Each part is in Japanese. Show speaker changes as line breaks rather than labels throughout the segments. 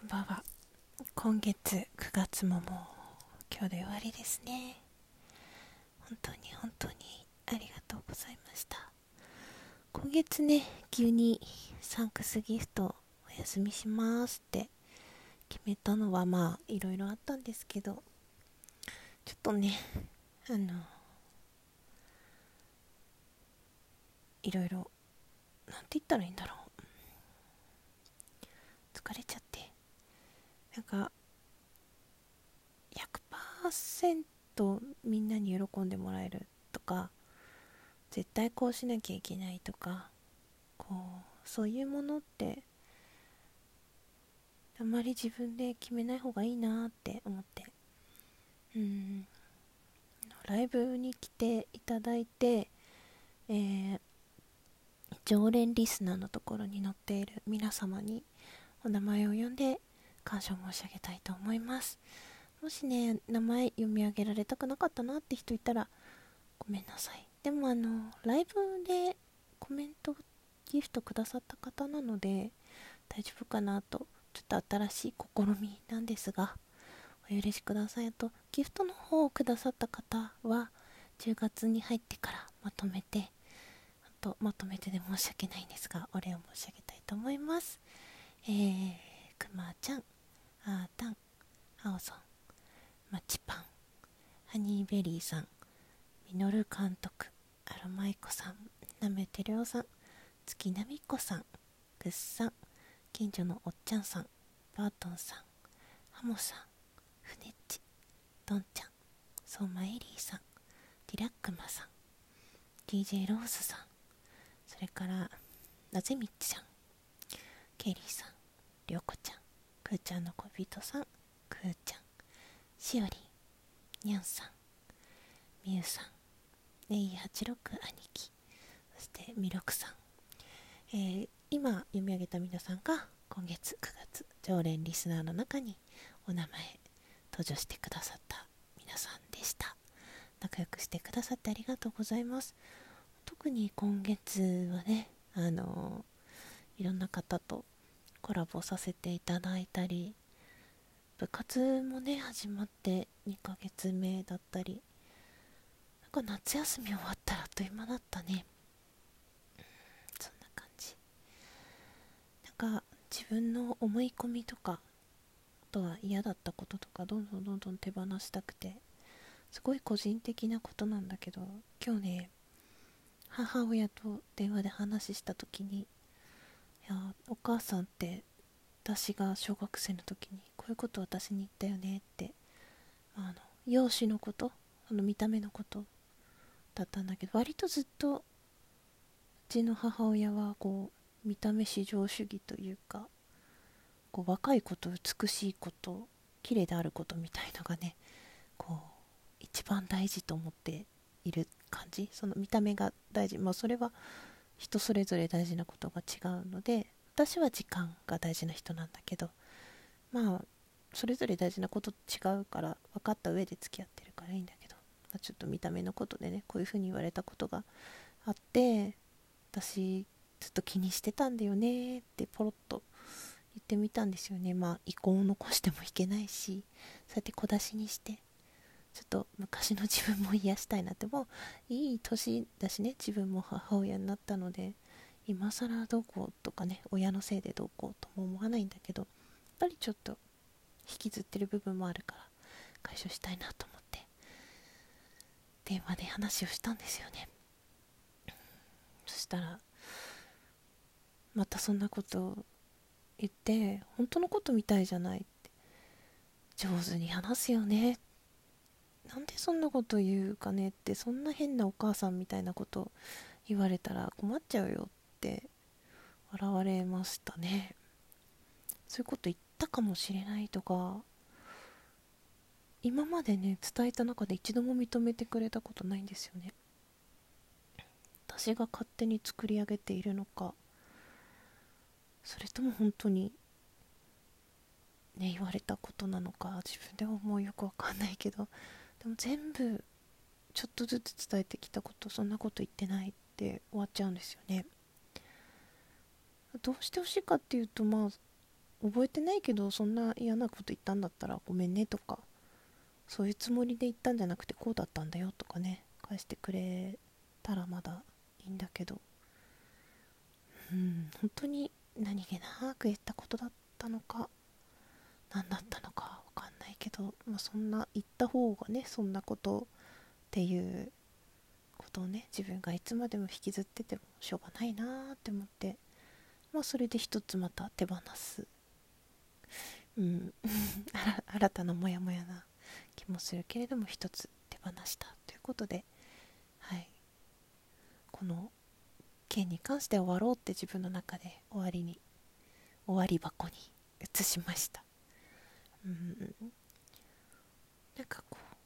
こんばんは。今月9月ももう今日で終わりですね。本当に本当にありがとうございました。今月ね、急にサンクスギフトお休みしますって決めたのはまあいろいろあったんですけど、ちょっとね、あの、いろいろ、なんて言ったらいいんだろう。疲れちゃってなんか100%みんなに喜んでもらえるとか絶対こうしなきゃいけないとかこうそういうものってあんまり自分で決めない方がいいなって思って。うん。ライブに来ていただいて、えー、常連リスナーのところに載っている皆様にお名前を呼んで感謝申し上げたいと思います。もしね名前読み上げられたくなかったなって人いたらごめんなさい。でもあのライブでコメントギフトくださった方なので大丈夫かなとちょっと新しい試みなんですがお許しくださいとギフトの方をくださった方は10月に入ってからまとめてあとまとめてで申し訳ないんですがお礼を申し上げたいと思います。えー、くまちゃん、あーたん、あおそん、まちパン、ハニーベリーさん、みのる監督、あらまいこさん、なめてりょうさん、月なみっこさん、ぐっさん、近所のおっちゃんさん、バートンさん、ハモさん、ふねっち、どんちゃん、そうまえりーさん、ディラックマさん、DJ ローズさん、それから、なぜみっちさん、ケリーさん、りょうこちゃん、くーちゃんの恋人さん、くーちゃん、しおりん、にゃんさん、みゆさん、ねい86兄貴、そしてみろくさん、えー、今読み上げた皆さんが今月9月常連リスナーの中にお名前登場してくださった皆さんでした。仲良くしてくださってありがとうございます。特に今月はねあのいろんな方とコラボさせていただいたり部活もね始まって2ヶ月目だったりなんか夏休み終わったらあっという間だったね。そんな感じ。なんか自分の思い込みとかあとは嫌だったこととかどんどんどんどん手放したくてすごい個人的なことなんだけど今日ね母親と電話で話した時にやお母さんって私が小学生の時にこういうこと私に言ったよねってあの容姿のことあの見た目のことだったんだけど割とずっとうちの母親はこう見た目至上主義というかこう若いこと美しいこと綺麗であることみたいのがねこう一番大事と思っている感じ。その見た目が大事。まあそれは人それぞれ大事なことが違うので私は時間が大事な人なんだけどまあそれぞれ大事なこと違うから分かった上で付き合ってるからいいんだけど、まあ、ちょっと見た目のことでねこういうふうに言われたことがあって私ずっと気にしてたんだよねってポロッと言ってみたんですよね。まあ遺恨を残してもいけないしそうやって小出しにしてちょっと昔の自分も癒したいなってもういい年だしね自分も母親になったので今更どうこうとかね親のせいでどうこうとも思わないんだけどやっぱりちょっと引きずってる部分もあるから解消したいなと思って電話で話をしたんですよね。そしたらまたそんなこと言って本当のことみたいじゃないって上手に話すよねってなんでそんなこと言うかねってそんな変なお母さんみたいなこと言われたら困っちゃうよって笑われましたね。そういうこと言ったかもしれないとか今までね伝えた中で一度も認めてくれたことないんですよね。私が勝手に作り上げているのかそれとも本当にね言われたことなのか自分ではもうよくわかんないけどでも全部ちょっとずつ伝えてきたことそんなこと言ってないって終わっちゃうんですよね。どうしてほしいかっていうとまあ覚えてないけどそんな嫌なこと言ったんだったらごめんねとかそういうつもりで言ったんじゃなくてこうだったんだよとかね返してくれたらまだいいんだけど。うん本当に何気なく言ったことだったのか何だったのか。けど、まあ、そんな言った方がねそんなことっていうことをね自分がいつまでも引きずっててもしょうがないなーって思ってまあそれで一つまた手放す。うん。新たなモヤモヤな気もするけれども一つ手放したということで。はい。この件に関して終わろうって自分の中で終わりに終わり箱に移しました。うん。なんかこう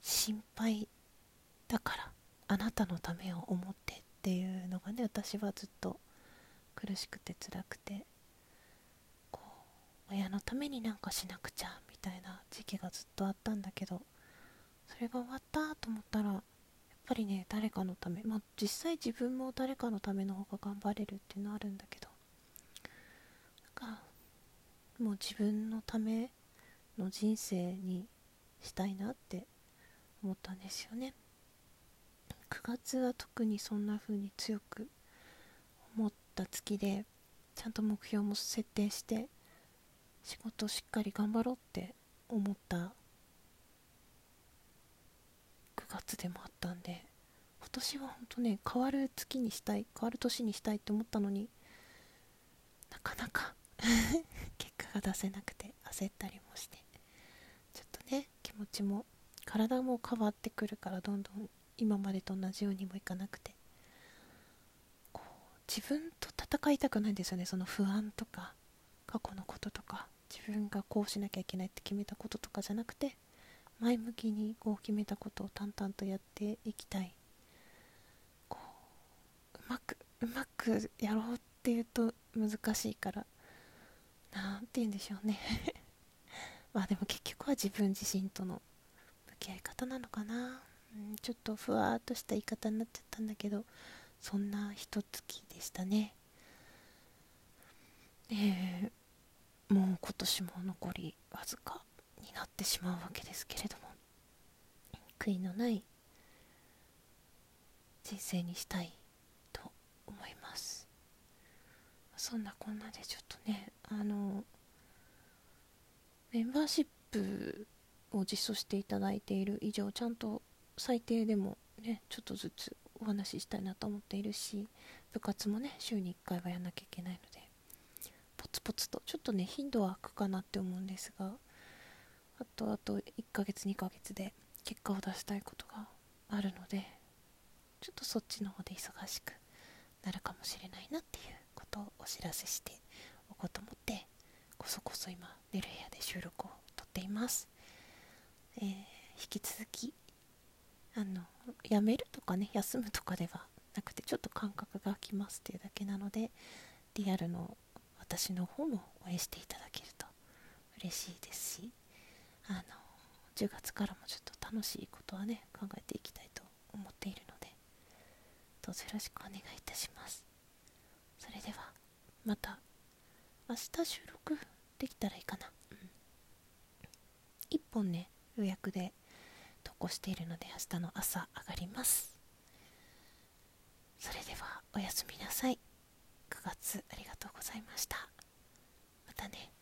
心配だからあなたのためを思ってっていうのがね私はずっと苦しくて辛くてこう親のためになんかしなくちゃみたいな時期がずっとあったんだけどそれが終わったと思ったらやっぱりね誰かのためまあ実際自分も誰かのための方が頑張れるっていうのはあるんだけどなんかもう自分のための人生にしたいなって思ったんですよね。9月は特にそんな風に強く思った月でちゃんと目標も設定して仕事しっかり頑張ろうって思った9月でもあったんで今年は本当ね変わる月にしたい変わる年にしたいって思ったのになかなか 結果が出せなくて焦ったりもして。気持ちも体も変わってくるからどんどん今までと同じようにもいかなくて。こう自分と戦いたくないんですよねその不安とか過去のこととか。自分がこうしなきゃいけないって決めたこととかじゃなくて前向きにこう決めたことを淡々とやっていきたい。こううまくうまくやろうっていうと難しいから何て言うんでしょうね。まあでも結局は自分自身との向き合い方なのかな、うん、ちょっとふわっとした言い方になっちゃったんだけどそんな一月でしたね。えー、もう今年も残りわずかになってしまうわけですけれども悔いのない人生にしたいと思います。そんなこんなでちょっとねあのメンバーシップを実装していただいている以上ちゃんと最低でもねちょっとずつお話ししたいなと思っているし部活もね週に1回はやんなきゃいけないのでポツポツとちょっとね頻度は空くかなって思うんですがあとあと1ヶ月2ヶ月で結果を出したいことがあるのでちょっとそっちの方で忙しくなるかもしれないなっていうことをお知らせしておこうと思ってこそこそ今寝る部屋で収録をとっています、えー、引き続きあのやめるとかね休むとかではなくてちょっと感覚が空きますっていうだけなのでリアルの私の方も応援していただけると嬉しいですしあの10月からもちょっと楽しいことはね考えていきたいと思っているのでどうぞよろしくお願いいたします。それではまた明日収録できたらいいかな、うん、1本ね予約で投稿しているので明日の朝上がります。それではおやすみなさい。9月ありがとうございました。またね。